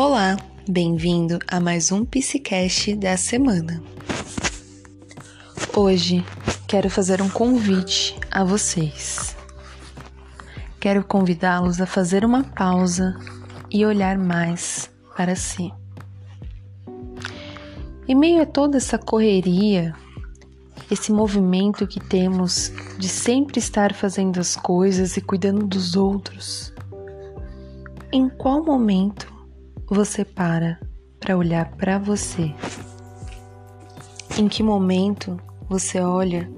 Olá, bem-vindo a mais um Psicast da semana. Hoje quero fazer um convite a vocês. Quero convidá-los a fazer uma pausa e olhar mais para si. Em meio a toda essa correria, esse movimento que temos de sempre estar fazendo as coisas e cuidando dos outros, em qual momento você para para olhar para você? Em que momento você olha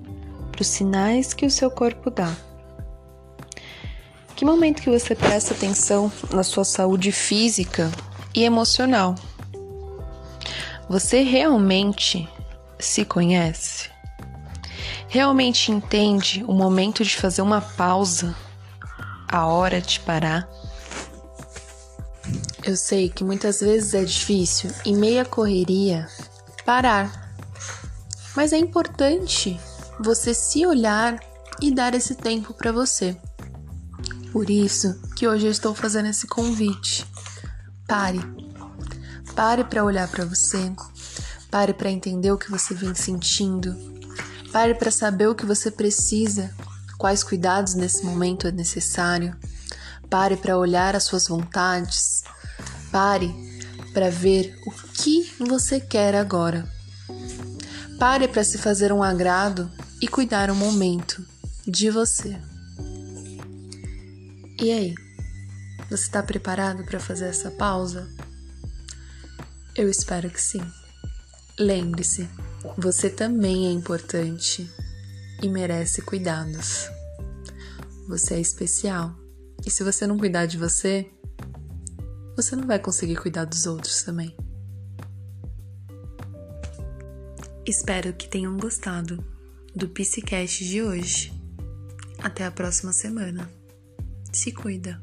para os sinais que o seu corpo dá? Que momento que você presta atenção na sua saúde física e emocional? Você realmente se conhece? Realmente entende o momento de fazer uma pausa? A hora de parar? Eu sei que muitas vezes é difícil, em meia correria, parar. Mas é importante você se olhar e dar esse tempo para você. Por isso que hoje eu estou fazendo esse convite. Pare. Pare para olhar para você. Pare para entender o que você vem sentindo. Pare para saber o que você precisa, quais cuidados nesse momento é necessário. Pare para olhar as suas vontades, Pare para ver o que você quer agora. Pare para se fazer um agrado e cuidar um momento de você. E aí? Você está preparado para fazer essa pausa? Eu espero que sim. Lembre-se, você também é importante e merece cuidados. Você é especial. E se você não cuidar de você, você não vai conseguir cuidar dos outros também. Espero que tenham gostado do Psicast de hoje. Até a próxima semana. Se cuida.